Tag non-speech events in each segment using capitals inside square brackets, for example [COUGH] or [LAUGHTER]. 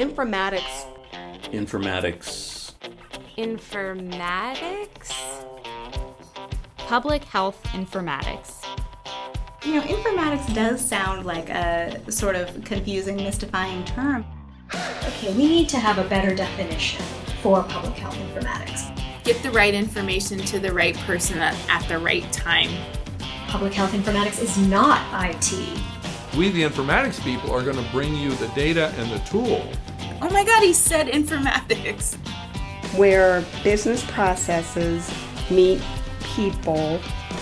Informatics. Informatics. Informatics? Public health informatics. You know, informatics does sound like a sort of confusing, mystifying term. Okay, we need to have a better definition for public health informatics. Get the right information to the right person at, at the right time. Public health informatics is not IT. We, the informatics people, are going to bring you the data and the tool. Oh my god, he said informatics. Where business processes meet people,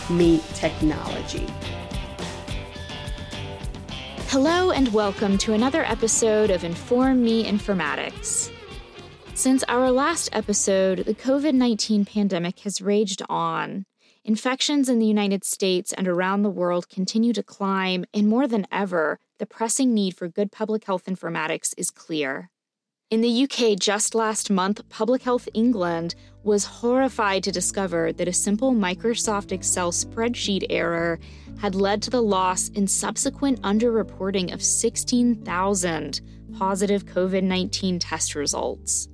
meet technology. Hello, and welcome to another episode of Inform Me Informatics. Since our last episode, the COVID 19 pandemic has raged on. Infections in the United States and around the world continue to climb, and more than ever, the pressing need for good public health informatics is clear. In the UK just last month, Public Health England was horrified to discover that a simple Microsoft Excel spreadsheet error had led to the loss and subsequent underreporting of 16,000 positive COVID 19 test results.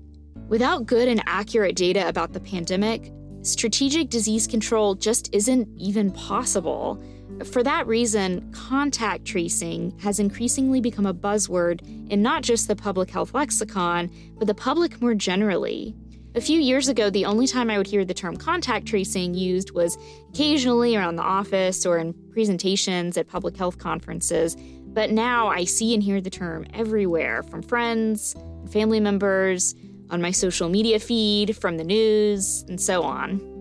Without good and accurate data about the pandemic, strategic disease control just isn't even possible. For that reason, contact tracing has increasingly become a buzzword in not just the public health lexicon, but the public more generally. A few years ago, the only time I would hear the term contact tracing used was occasionally around the office or in presentations at public health conferences. But now I see and hear the term everywhere from friends, family members, on my social media feed, from the news, and so on.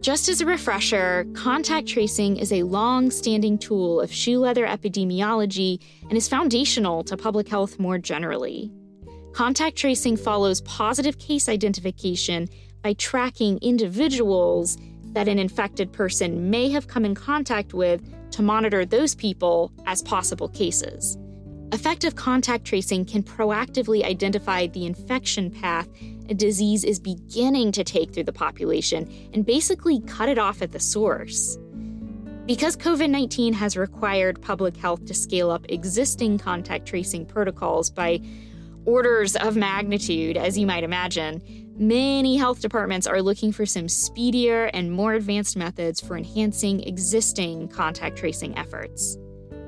Just as a refresher, contact tracing is a long standing tool of shoe leather epidemiology and is foundational to public health more generally. Contact tracing follows positive case identification by tracking individuals that an infected person may have come in contact with to monitor those people as possible cases. Effective contact tracing can proactively identify the infection path a disease is beginning to take through the population and basically cut it off at the source. Because COVID 19 has required public health to scale up existing contact tracing protocols by orders of magnitude, as you might imagine, many health departments are looking for some speedier and more advanced methods for enhancing existing contact tracing efforts.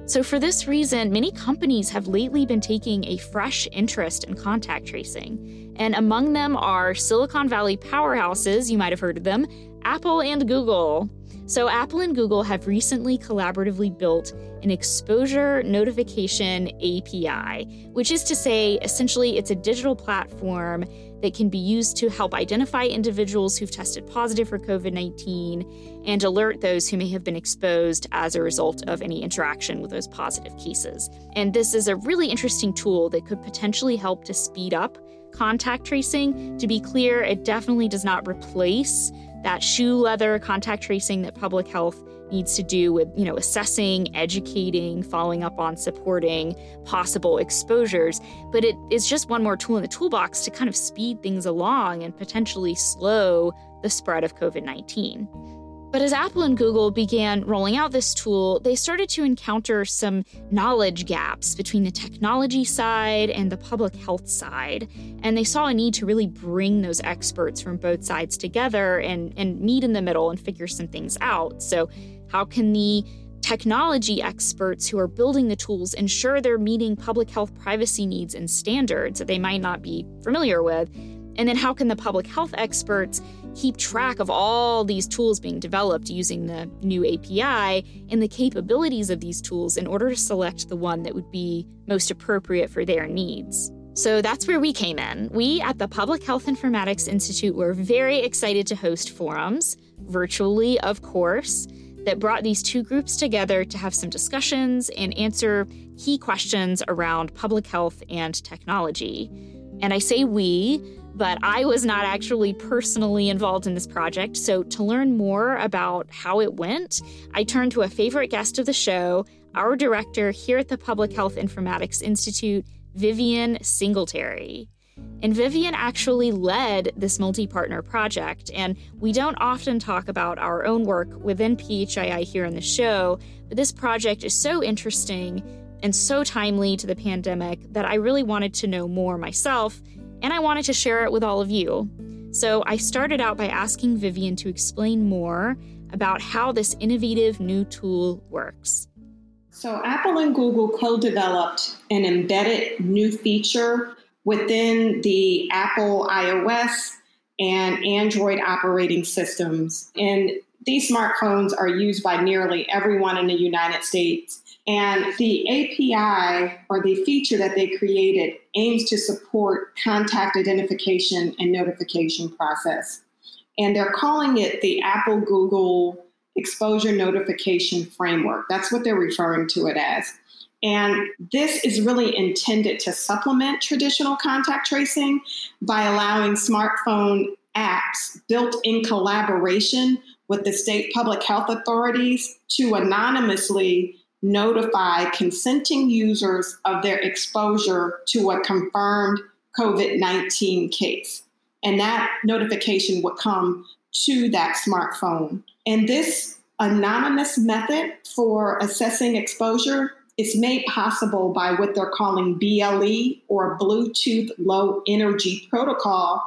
So, for this reason, many companies have lately been taking a fresh interest in contact tracing. And among them are Silicon Valley powerhouses, you might have heard of them, Apple and Google. So, Apple and Google have recently collaboratively built an exposure notification API, which is to say, essentially, it's a digital platform that can be used to help identify individuals who've tested positive for COVID 19 and alert those who may have been exposed as a result of any interaction with those positive cases. And this is a really interesting tool that could potentially help to speed up contact tracing. To be clear, it definitely does not replace that shoe leather contact tracing that public health needs to do with, you know, assessing, educating, following up on supporting possible exposures, but it is just one more tool in the toolbox to kind of speed things along and potentially slow the spread of COVID-19. But as Apple and Google began rolling out this tool, they started to encounter some knowledge gaps between the technology side and the public health side. And they saw a need to really bring those experts from both sides together and, and meet in the middle and figure some things out. So, how can the technology experts who are building the tools ensure they're meeting public health privacy needs and standards that they might not be familiar with? And then, how can the public health experts keep track of all these tools being developed using the new API and the capabilities of these tools in order to select the one that would be most appropriate for their needs. So that's where we came in. We at the Public Health Informatics Institute were very excited to host forums, virtually, of course, that brought these two groups together to have some discussions and answer key questions around public health and technology. And I say we but I was not actually personally involved in this project. So, to learn more about how it went, I turned to a favorite guest of the show, our director here at the Public Health Informatics Institute, Vivian Singletary. And Vivian actually led this multi partner project. And we don't often talk about our own work within PHII here on the show, but this project is so interesting and so timely to the pandemic that I really wanted to know more myself, and I wanted to share it with all of you. So I started out by asking Vivian to explain more about how this innovative new tool works. So, Apple and Google co developed an embedded new feature within the Apple iOS and Android operating systems. And these smartphones are used by nearly everyone in the United States. And the API or the feature that they created aims to support contact identification and notification process. And they're calling it the Apple Google Exposure Notification Framework. That's what they're referring to it as. And this is really intended to supplement traditional contact tracing by allowing smartphone apps built in collaboration with the state public health authorities to anonymously notify consenting users of their exposure to a confirmed COVID 19 case. And that notification would come to that smartphone. And this anonymous method for assessing exposure is made possible by what they're calling BLE or Bluetooth Low Energy Protocol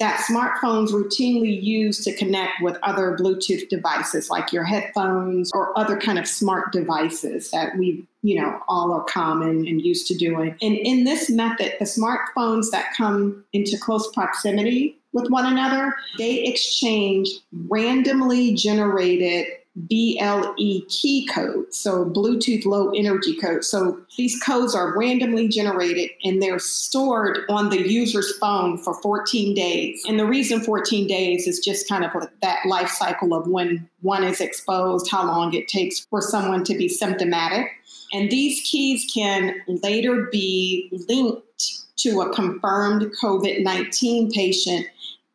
that smartphones routinely use to connect with other Bluetooth devices like your headphones or other kind of smart devices that we, you know, all are common and used to doing. And in this method, the smartphones that come into close proximity with one another, they exchange randomly generated BLE key codes, so Bluetooth Low Energy codes. So these codes are randomly generated and they're stored on the user's phone for 14 days. And the reason 14 days is just kind of that life cycle of when one is exposed, how long it takes for someone to be symptomatic. And these keys can later be linked to a confirmed COVID 19 patient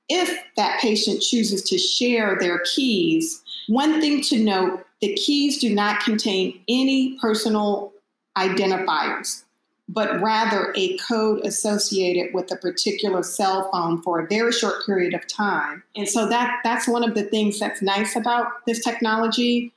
if that patient chooses to share their keys one thing to note the keys do not contain any personal identifiers, but rather a code associated with a particular cell phone for a very short period of time. And so that that's one of the things that's nice about this technology.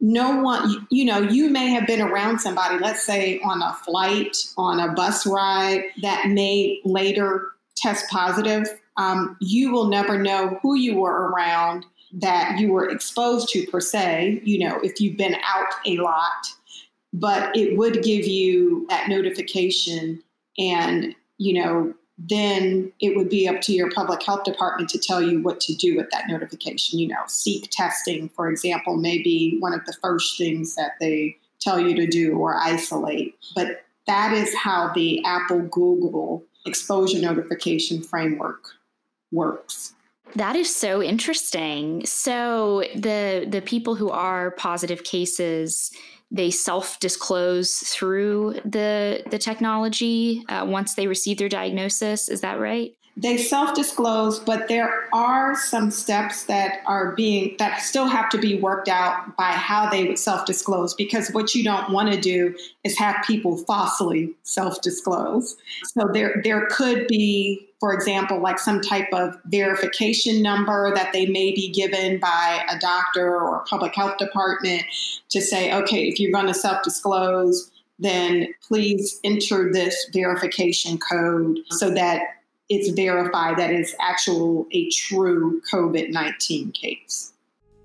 No one, you know, you may have been around somebody, let's say on a flight, on a bus ride, that may later test positive. Um, you will never know who you were around that you were exposed to per se, you know, if you've been out a lot, but it would give you that notification and, you know, then it would be up to your public health department to tell you what to do with that notification. You know, seek testing, for example, may be one of the first things that they tell you to do or isolate. But that is how the Apple Google exposure notification framework works. That is so interesting. So the the people who are positive cases, they self disclose through the the technology uh, once they receive their diagnosis. Is that right? They self disclose, but there are some steps that are being, that still have to be worked out by how they would self disclose because what you don't want to do is have people falsely self disclose. So there, there could be, for example, like some type of verification number that they may be given by a doctor or a public health department to say, okay, if you're going to self disclose, then please enter this verification code so that it's verified that it's actual a true COVID-19 case.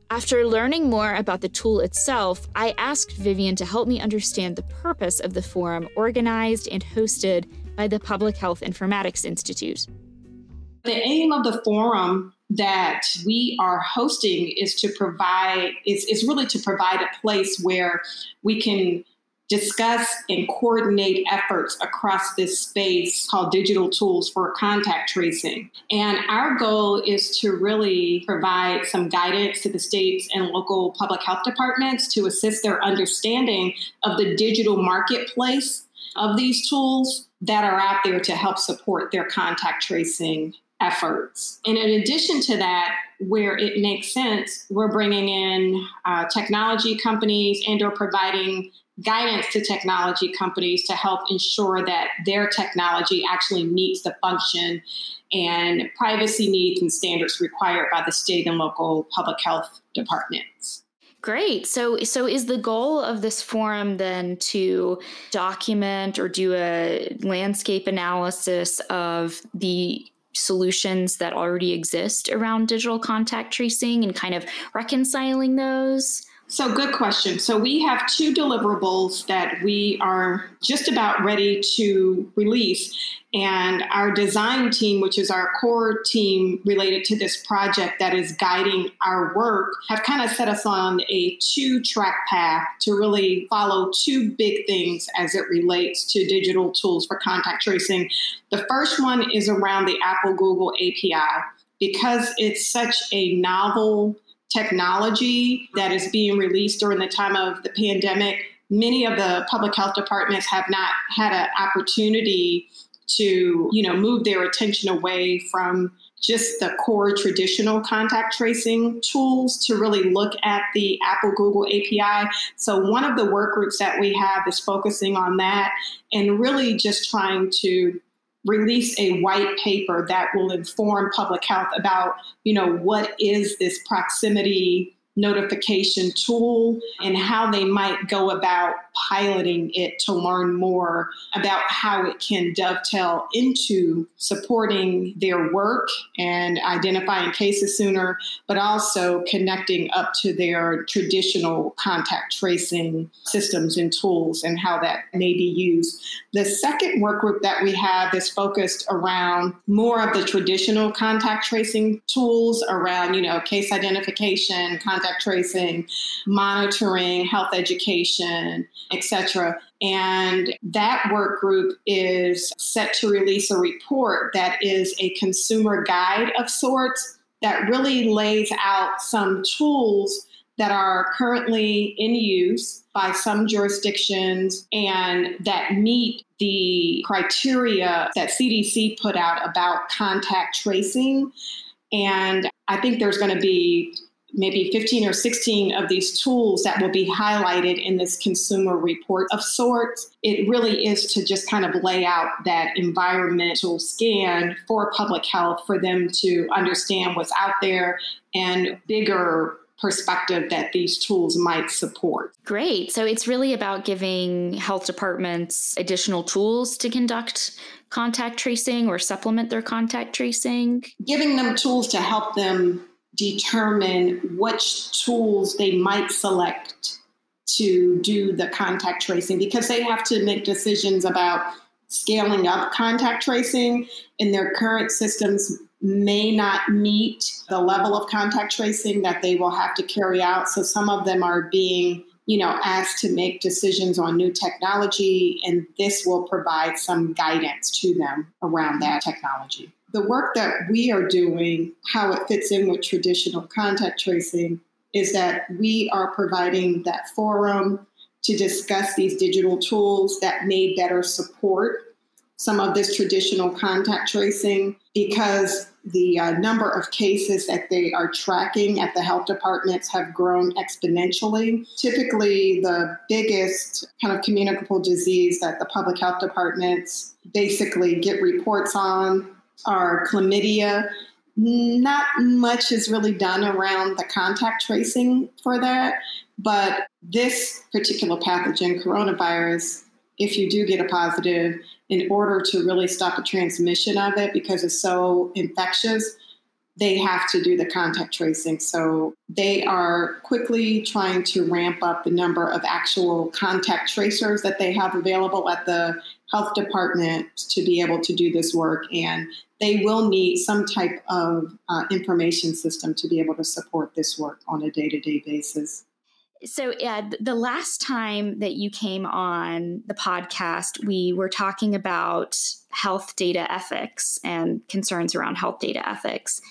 After learning more about the tool itself, I asked Vivian to help me understand the purpose of the forum organized and hosted by the Public Health Informatics Institute. The aim of the forum that we are hosting is to provide is, is really to provide a place where we can discuss and coordinate efforts across this space called digital tools for contact tracing. And our goal is to really provide some guidance to the states and local public health departments to assist their understanding of the digital marketplace of these tools that are out there to help support their contact tracing efforts. And in addition to that, where it makes sense, we're bringing in uh, technology companies and or providing guidance to technology companies to help ensure that their technology actually meets the function and privacy needs and standards required by the state and local public health departments. Great. So so is the goal of this forum then to document or do a landscape analysis of the solutions that already exist around digital contact tracing and kind of reconciling those? So, good question. So, we have two deliverables that we are just about ready to release. And our design team, which is our core team related to this project that is guiding our work, have kind of set us on a two track path to really follow two big things as it relates to digital tools for contact tracing. The first one is around the Apple Google API. Because it's such a novel technology that is being released during the time of the pandemic, many of the public health departments have not had an opportunity to, you know, move their attention away from just the core traditional contact tracing tools to really look at the Apple Google API. So, one of the work groups that we have is focusing on that and really just trying to release a white paper that will inform public health about, you know, what is this proximity notification tool and how they might go about piloting it to learn more about how it can dovetail into supporting their work and identifying cases sooner, but also connecting up to their traditional contact tracing systems and tools and how that may be used. The second work group that we have is focused around more of the traditional contact tracing tools around, you know, case identification, contact tracing, monitoring, health education, etc. And that work group is set to release a report that is a consumer guide of sorts that really lays out some tools that are currently in use by some jurisdictions and that meet the criteria that CDC put out about contact tracing. And I think there's going to be maybe 15 or 16 of these tools that will be highlighted in this consumer report of sorts. It really is to just kind of lay out that environmental scan for public health for them to understand what's out there and bigger perspective that these tools might support. Great. So it's really about giving health departments additional tools to conduct contact tracing or supplement their contact tracing. Giving them tools to help them determine which tools they might select to do the contact tracing because they have to make decisions about scaling up contact tracing and their current systems may not meet the level of contact tracing that they will have to carry out. So some of them are being you know asked to make decisions on new technology and this will provide some guidance to them around that technology the work that we are doing, how it fits in with traditional contact tracing, is that we are providing that forum to discuss these digital tools that may better support some of this traditional contact tracing because the uh, number of cases that they are tracking at the health departments have grown exponentially. Typically, the biggest kind of communicable disease that the public health departments basically get reports on are chlamydia. Not much is really done around the contact tracing for that, but this particular pathogen, coronavirus, if you do get a positive, in order to really stop the transmission of it because it's so infectious, they have to do the contact tracing. So they are quickly trying to ramp up the number of actual contact tracers that they have available at the health department to be able to do this work. And they will need some type of uh, information system to be able to support this work on a day to day basis. So, yeah, the last time that you came on the podcast, we were talking about health data ethics and concerns around health data ethics.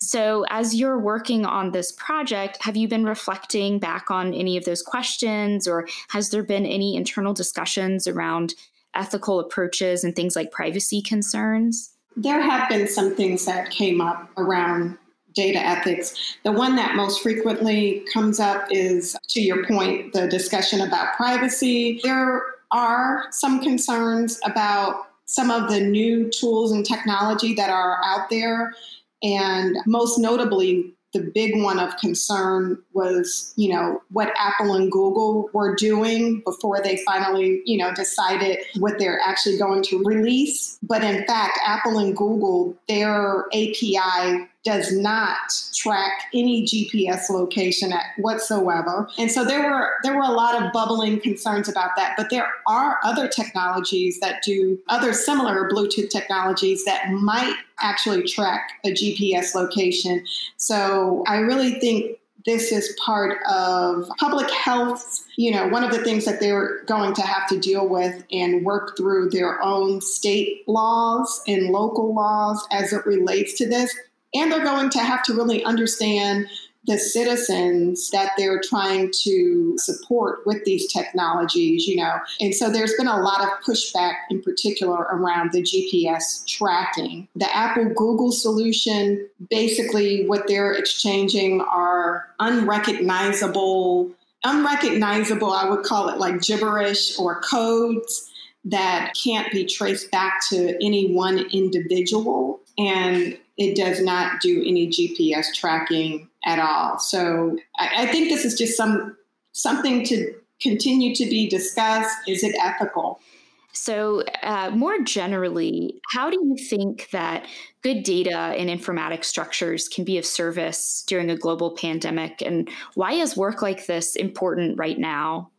So, as you're working on this project, have you been reflecting back on any of those questions, or has there been any internal discussions around ethical approaches and things like privacy concerns? There have been some things that came up around data ethics. The one that most frequently comes up is, to your point, the discussion about privacy. There are some concerns about some of the new tools and technology that are out there. And most notably, the big one of concern was, you know, what Apple and Google were doing before they finally, you know, decided what they're actually going to release. But in fact, Apple and Google, their API does not track any GPS location at whatsoever. And so there were there were a lot of bubbling concerns about that. But there are other technologies that do other similar Bluetooth technologies that might actually track a GPS location. So I really think this is part of public health. You know, one of the things that they're going to have to deal with and work through their own state laws and local laws as it relates to this and they're going to have to really understand the citizens that they're trying to support with these technologies, you know. And so there's been a lot of pushback in particular around the GPS tracking. The Apple Google solution, basically what they're exchanging are unrecognizable, unrecognizable, I would call it like gibberish or codes that can't be traced back to any one individual. And it does not do any GPS tracking at all. So I, I think this is just some something to continue to be discussed. Is it ethical? So, uh, more generally, how do you think that good data and informatics structures can be of service during a global pandemic? And why is work like this important right now?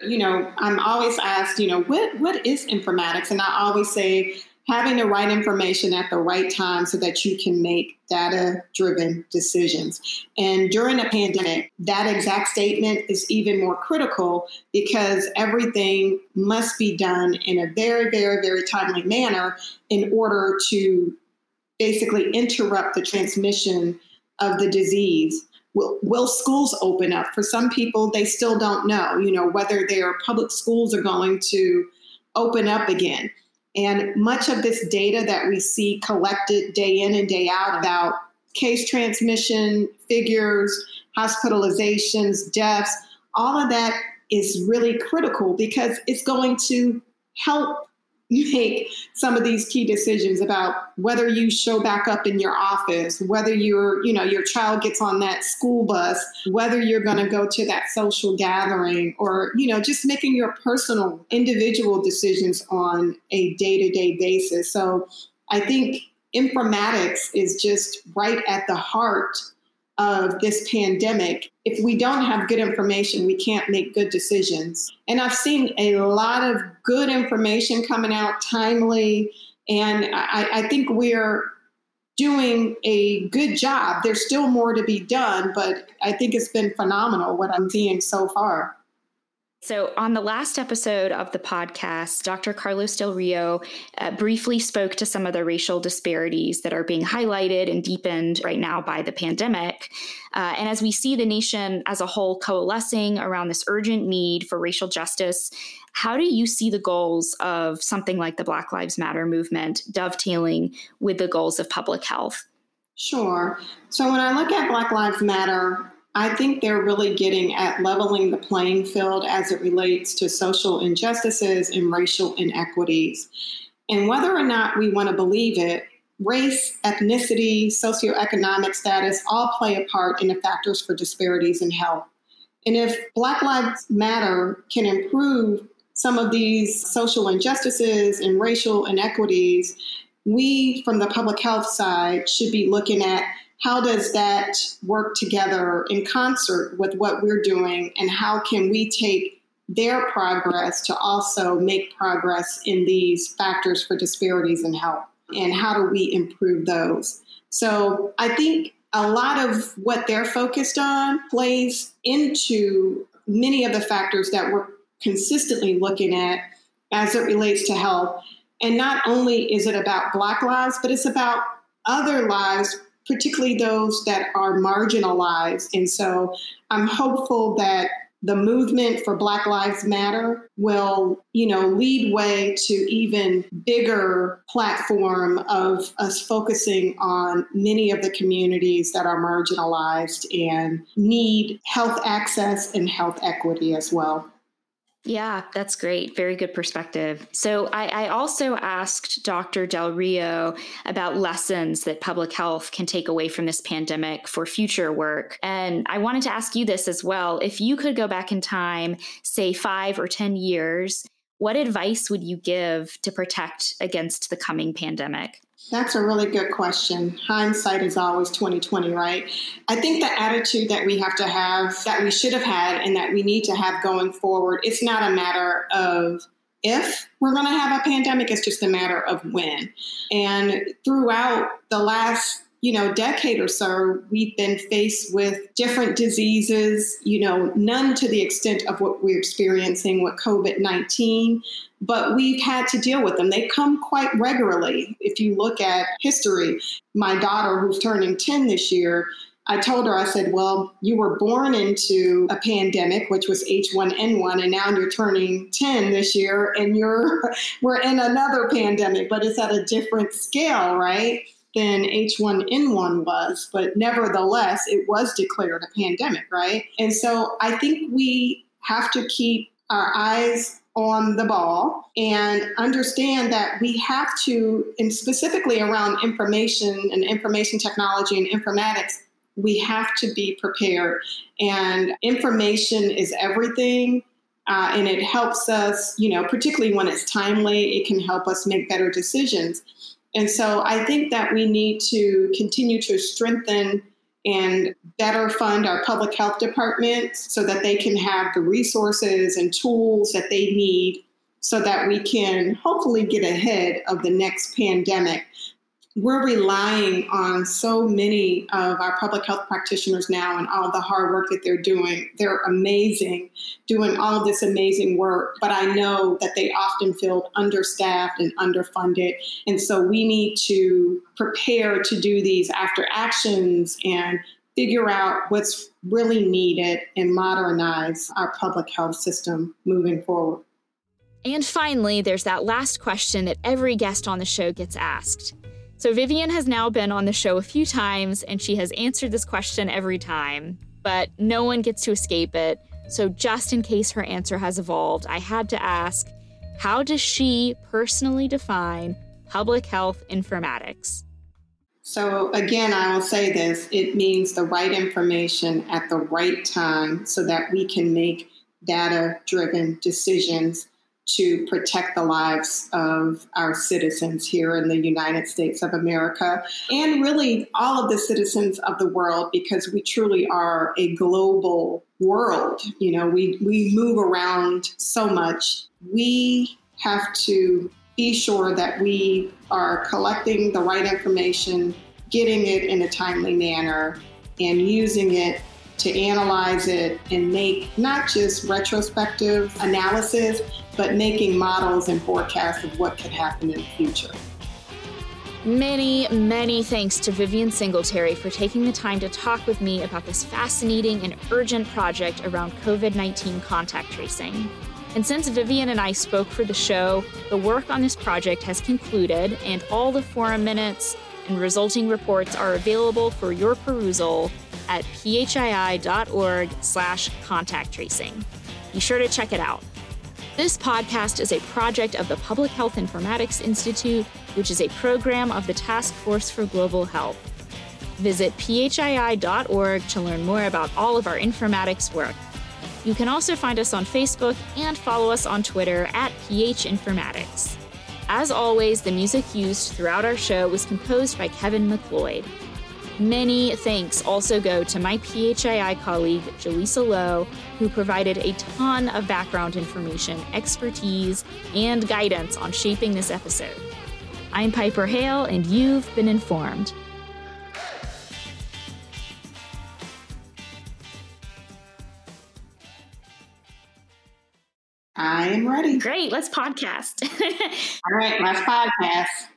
You know, I'm always asked, you know, what, what is informatics? And I always say having the right information at the right time so that you can make data driven decisions. And during a pandemic, that exact statement is even more critical because everything must be done in a very, very, very timely manner in order to basically interrupt the transmission of the disease. Will, will schools open up? For some people, they still don't know, you know, whether their public schools are going to open up again and much of this data that we see collected day in and day out about case transmission figures, hospitalizations, deaths, all of that is really critical because it's going to help make some of these key decisions about whether you show back up in your office, whether your, you know, your child gets on that school bus, whether you're going to go to that social gathering or, you know, just making your personal individual decisions on a day-to-day basis. So I think informatics is just right at the heart of this pandemic, if we don't have good information, we can't make good decisions. And I've seen a lot of good information coming out timely, and I, I think we're doing a good job. There's still more to be done, but I think it's been phenomenal what I'm seeing so far. So, on the last episode of the podcast, Dr. Carlos Del Rio uh, briefly spoke to some of the racial disparities that are being highlighted and deepened right now by the pandemic. Uh, and as we see the nation as a whole coalescing around this urgent need for racial justice, how do you see the goals of something like the Black Lives Matter movement dovetailing with the goals of public health? Sure. So, when I look at Black Lives Matter, I think they're really getting at leveling the playing field as it relates to social injustices and racial inequities. And whether or not we want to believe it, race, ethnicity, socioeconomic status all play a part in the factors for disparities in health. And if Black Lives Matter can improve some of these social injustices and racial inequities, we from the public health side should be looking at how does that work together in concert with what we're doing? And how can we take their progress to also make progress in these factors for disparities in health? And how do we improve those? So i think a lot of what they're focused on plays into many of the factors that we're consistently looking at as it relates to health. And not only is it about black lives but it's about other lives particularly those that are marginalized. And so I'm hopeful that the movement for Black Lives Matter will, you know, lead way to even bigger platform of us focusing on many of the communities that are marginalized and need health access and health equity as well. Yeah, that's great. Very good perspective. So, I, I, also asked Dr. Del Rio about lessons that public health can take away from this pandemic for future work. And I wanted to ask you this as well. If you could go back in time, say five or 10 years, what advice would you give to protect against the coming pandemic? That's a really good question. Hindsight is always 2020, right? I think the attitude that we have to have, that we should have had, and that we need to have going forward, it's not a matter of if we're going to have a pandemic, it's just a matter of when. And throughout the last you know, decade or so, we've been faced with different diseases, you know, none to the extent of what we're experiencing with COVID 19, but we've had to deal with them. They come quite regularly. If you look at history, my daughter, who's turning 10 this year, I told her, I said, Well, you were born into a pandemic, which was H1N1, and now you're turning 10 this year, and you're [LAUGHS] we're in another pandemic, but it's at a different scale, right? Than H1N1 was, but nevertheless, it was declared a pandemic, right? And so I think we have to keep our eyes on the ball and understand that we have to, and specifically around information and information technology and informatics, we have to be prepared. And information is everything. Uh, and it helps us, you know, particularly when it's timely, it can help us make better decisions. And so I think that we need to continue to strengthen and better fund our public health department so that they can have the resources and tools that they need so that we can hopefully get ahead of the next pandemic we're relying on so many of our public health practitioners now and all the hard work that they're doing. They're amazing, doing all this amazing work, but I know that they often feel understaffed and underfunded. And so we need to prepare to do these after actions and figure out what's really needed and modernize our public health system moving forward. And finally, there's that last question that every guest on the show gets asked. So, Vivian has now been on the show a few times and she has answered this question every time, but no one gets to escape it. So, just in case her answer has evolved, I had to ask how does she personally define public health informatics? So, again, I will say this it means the right information at the right time so that we can make data driven decisions to protect the lives of our citizens here in the United States of America and really all of the citizens of the world because we truly are a global world. You know, we, we move around so much. We have to be sure that we are collecting the right information, getting it in a timely manner, and using it to analyze it and make not just retrospective analysis, but making models and forecasts of what could happen in the future. Many, many thanks to Vivian Singletary for taking the time to talk with me about this fascinating and urgent project around COVID 19 contact tracing. And since Vivian and I spoke for the show, the work on this project has concluded, and all the forum minutes and resulting reports are available for your perusal at phii.org slash contact tracing. Be sure to check it out. This podcast is a project of the Public Health Informatics Institute, which is a program of the Task Force for Global Health. Visit phii.org to learn more about all of our informatics work. You can also find us on Facebook and follow us on Twitter at PHInformatics. As always, the music used throughout our show was composed by Kevin MacLeod. Many thanks also go to my PHII colleague, Jaleesa Lowe, who provided a ton of background information, expertise, and guidance on shaping this episode. I'm Piper Hale, and you've been informed. I am ready. Great, let's podcast. [LAUGHS] All right, let's podcast.